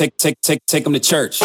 take take take take them to church.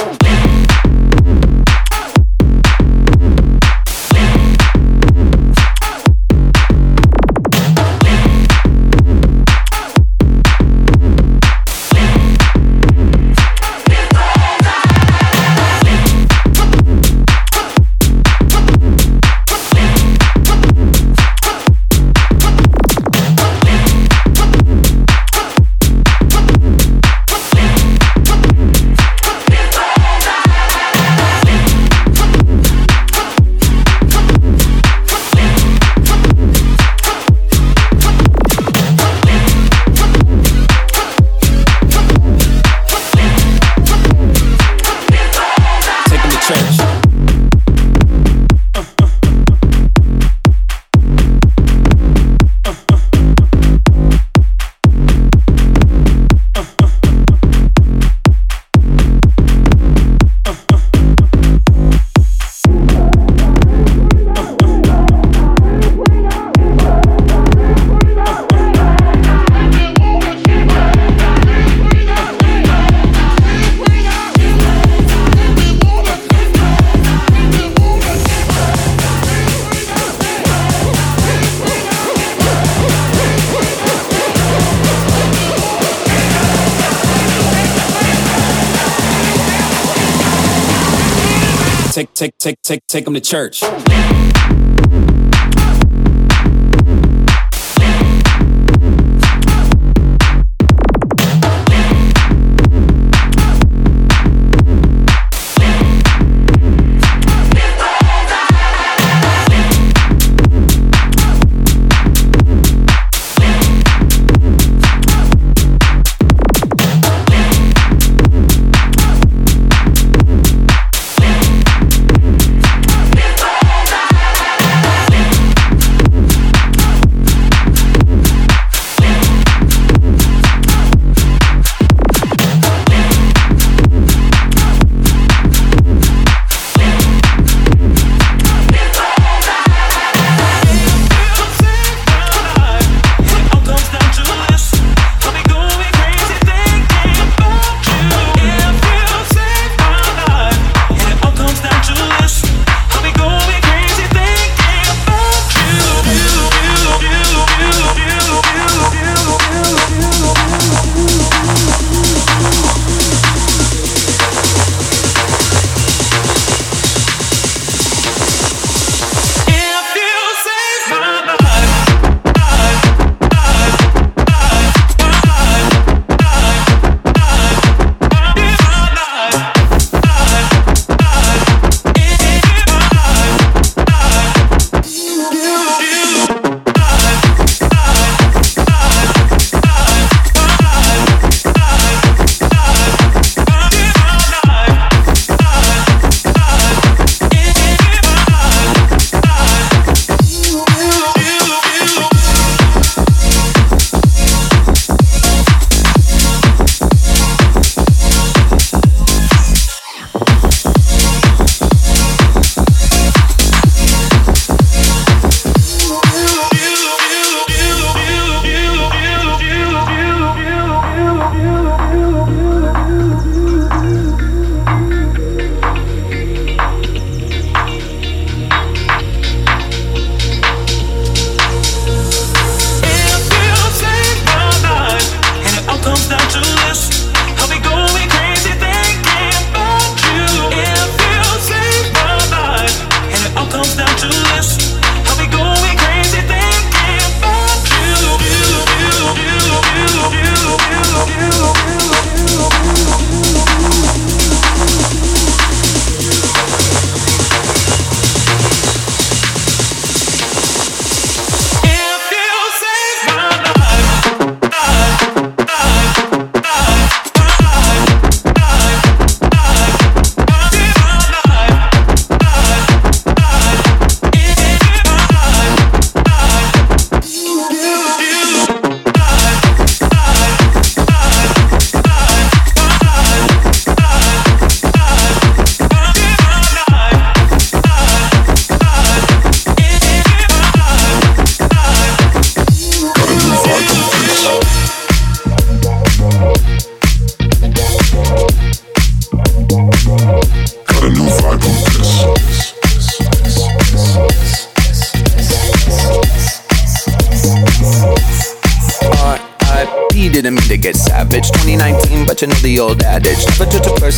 Take, take, take, take, take them to church.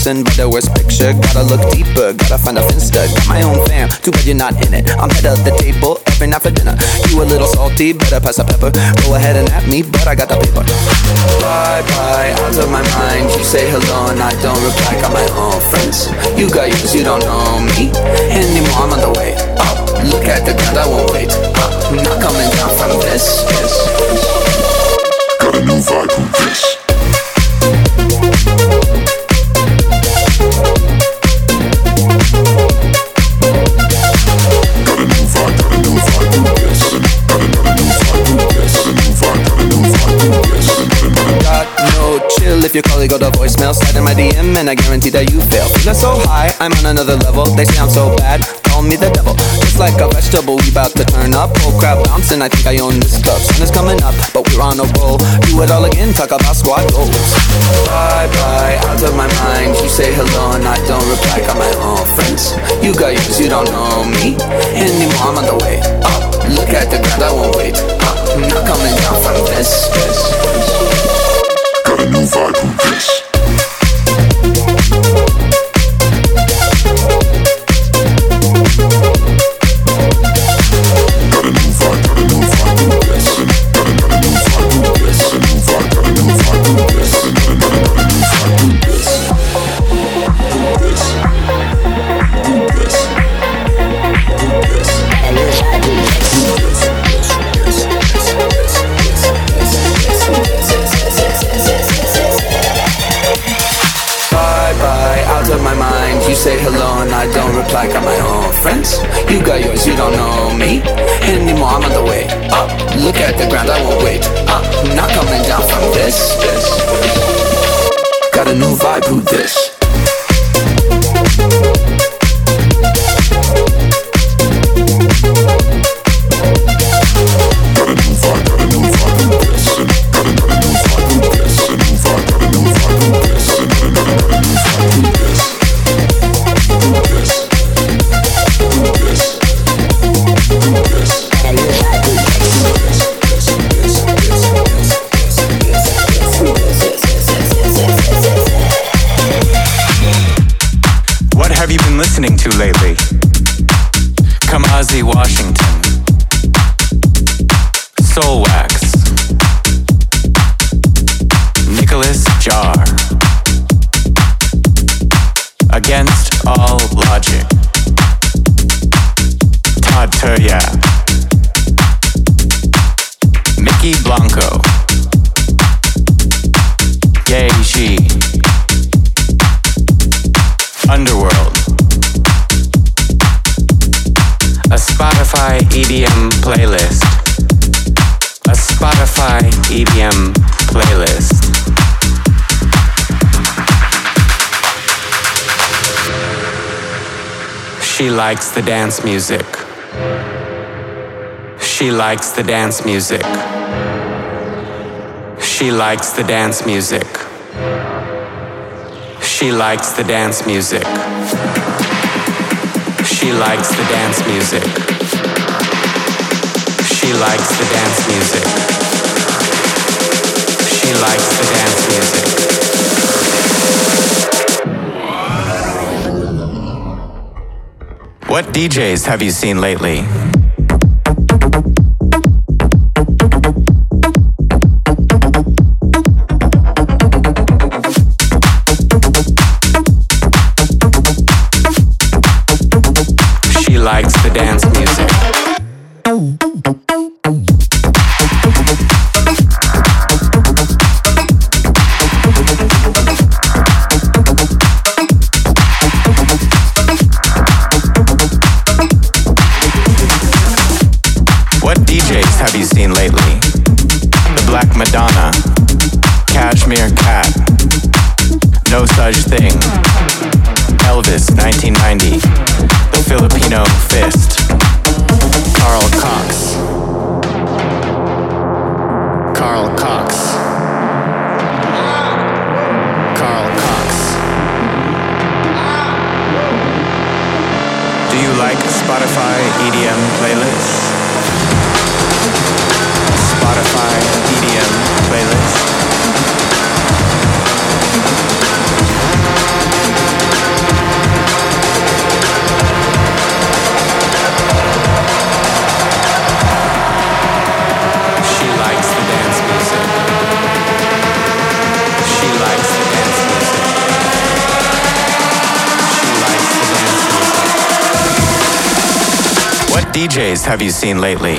Judge a the worst picture. Gotta look deeper, gotta find a finsta. Got my own fam, too bad you're not in it. I'm head of the table every night for dinner. You a little salty, better pass the pepper. Go ahead and at me, but I got the paper. Bye bye, out of my mind. You say hello and I don't reply. Got my own friends. You got yours, you don't know me anymore. I'm on the way up. Look at the ground, I won't wait up. I'm not coming down from this. this. Got a new vibe from this. Your colleague got a voicemail, slide in my DM and I guarantee that you fail. Feeling so high, I'm on another level. They I'm so bad, call me the devil. Just like a vegetable, we bout to turn up. Whole crowd bouncing, I think I own this club. Sun is coming up, but we're on a roll. Do it all again, talk about squad goals. Bye bye, out of my mind. You say hello and I don't reply. Got my own friends. You got yours, you don't know me anymore. I'm on the way up. Look at the ground, I won't wait up. I'm not coming down from this. this, this não vai pro isso. You got yours, you don't know me anymore. I'm on the way up. Look at the ground, I won't wait up. Not coming down from this. this. Got a new vibe, who this? Likes the dance music. She likes the dance music. She likes the dance music. She likes the dance music. She likes the dance music. She likes the dance music. She likes the dance music. What DJs have you seen lately? She likes the dance have you seen lately?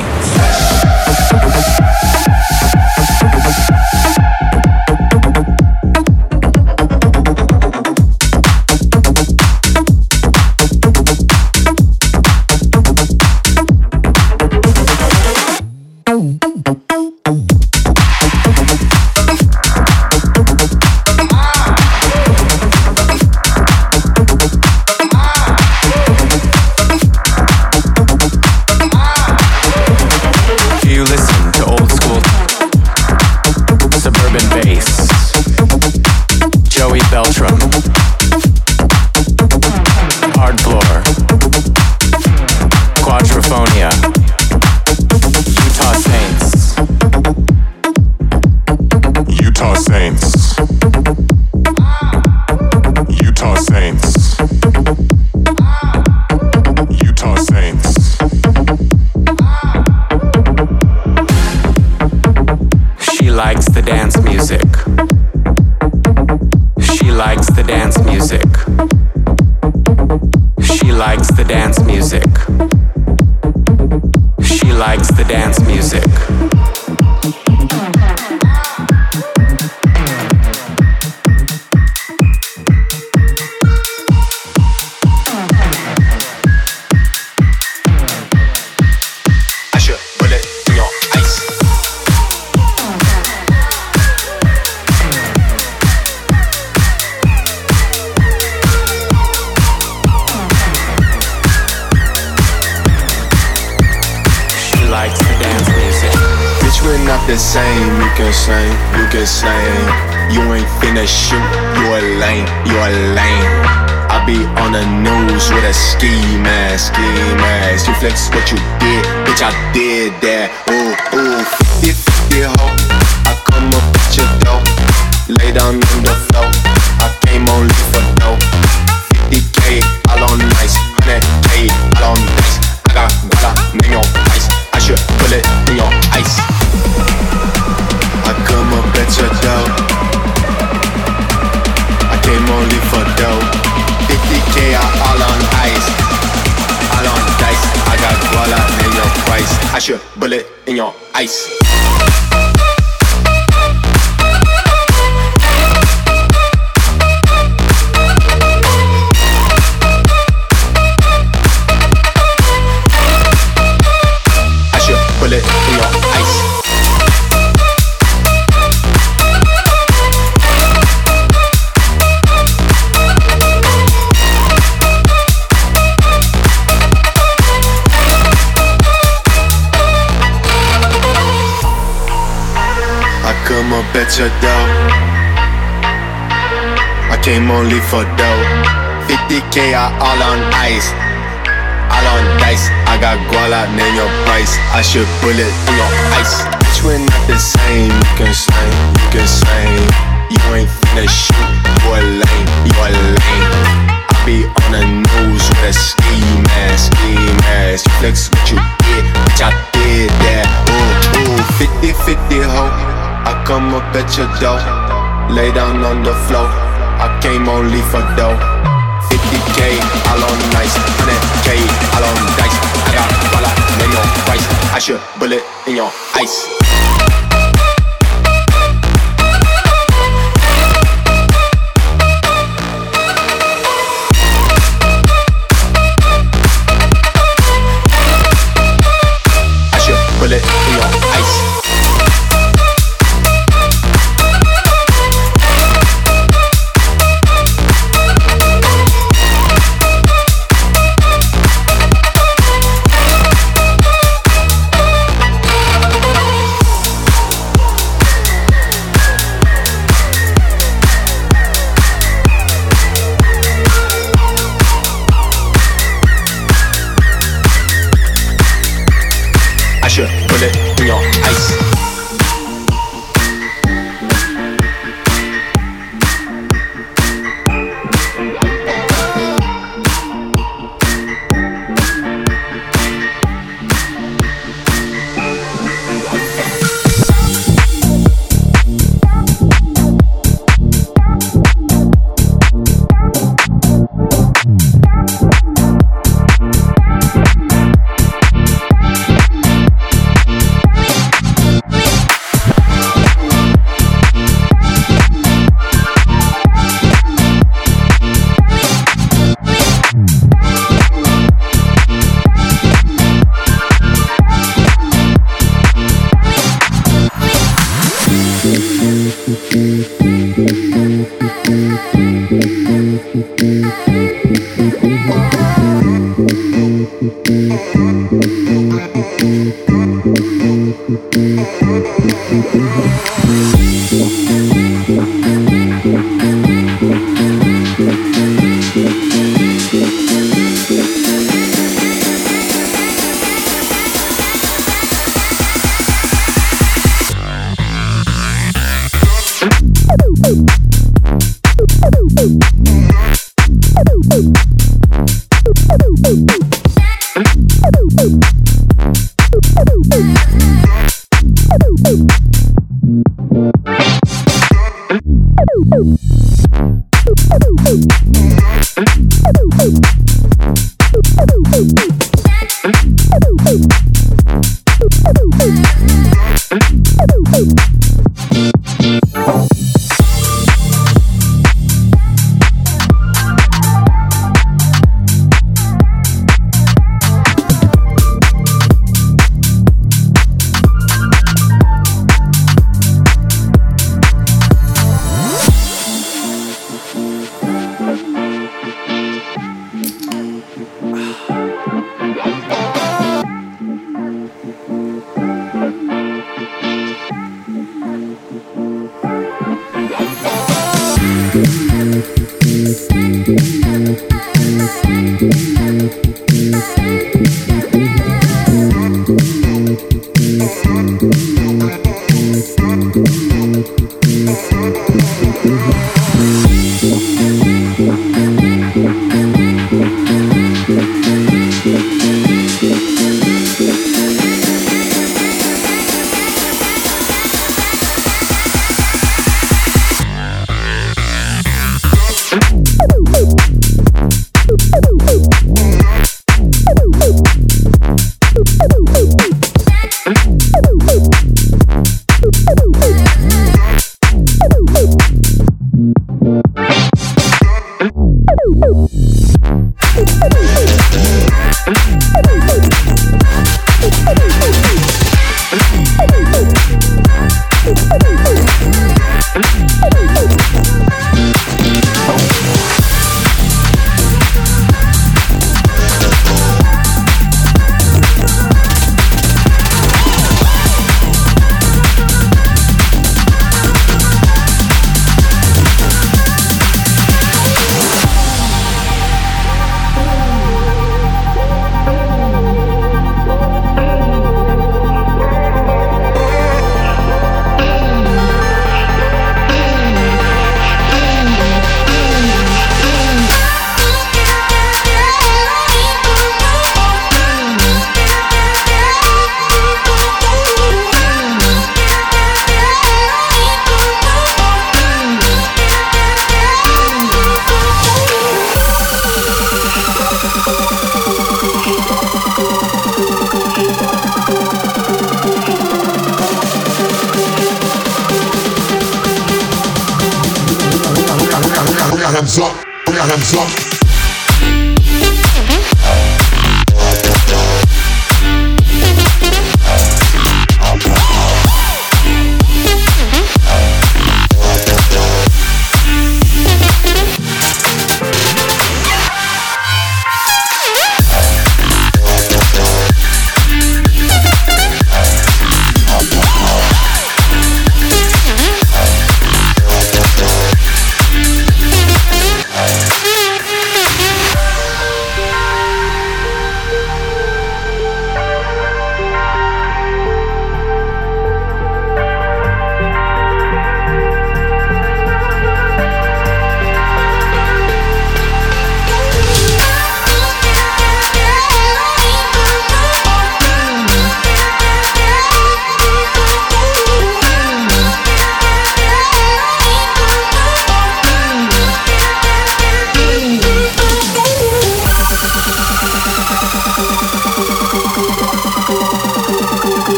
Only for dough. 50k are all on ice. All on dice. I got guala, name your price. I should bullet in your ice. Bitch, we're not the same. You can sing, you can sing. You ain't finna shoot. You a lame, you a lame. I be on the news with a ski mask, ski mask. You flex what you did, bitch, I did that. Ooh, ooh, 50 50 ho. I come up at your door, lay down on the floor. I came only for dough. 50k, all on nice, 100k, all on dice. I got dollar, name your price. I should bullet in your ice. Bullet in your ice.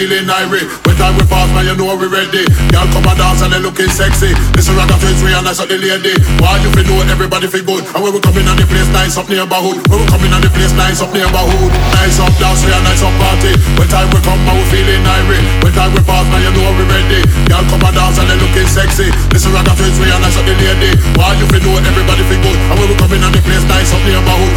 Feeling irie. When time we pass, man, you know we ready. Girl come and dance and they looking sexy. Listen, rock twins, we a nice up the lady. Why you feel know everybody feel good? And when we come in on the place, nice up neighborhood. When we come in on the place, nice up neighborhood. Nice up dance, we a nice up party. When time we come, man, we feeling irie. When time we pass, man, you know we ready. Girl come and dance and they looking sexy. Listen, rock twins, we a nice up the lady. Why you feel know everybody feel good? And when we come in on the place, nice up neighborhood.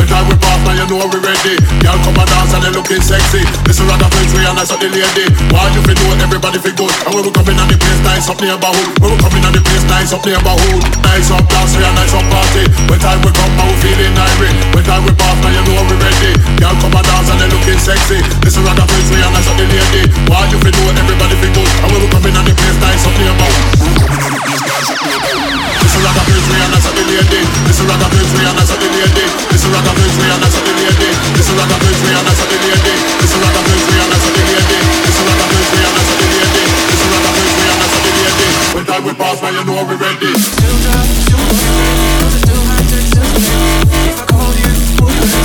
When time we pass, now you know we ready. Y'all come and dance and they looking sexy. This is and place, we are nice up the lady. Why you feel know everybody feel good? And when we coming on the place, nice up neighborhood. When we coming on the place, nice up neighborhood. Nice up dance, we are nice up party. When time we come, now we feeling irie. When time we pass, now you know we ready. Y'all come and dance and they looking sexy. This is and place, we are nice up the lady. Why you feel know everybody feel good? And when we coming on the place, nice up neighborhood. This is rock and place, nice up the lady. This is rock and place, nice up the lady. This is rock and place, nice up the lady. This is rock and place, nice up the lady. This is rock and place, nice up the lady. This is rock and place, nice up the lady. This is rock and place, nice up the lady. When time we pass, now you know we ready. When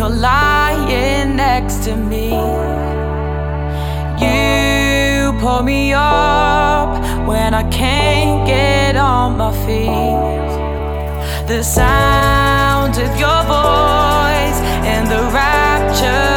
you're lying next to me. You pull me up when I can't get on my feet. The sound of your voice and the rapture.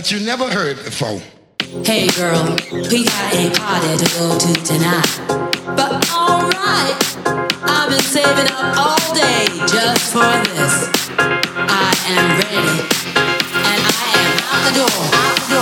That you never heard before. Hey girl, we got a party to go to tonight. But alright, I've been saving up all day just for this. I am ready, and I am out the door.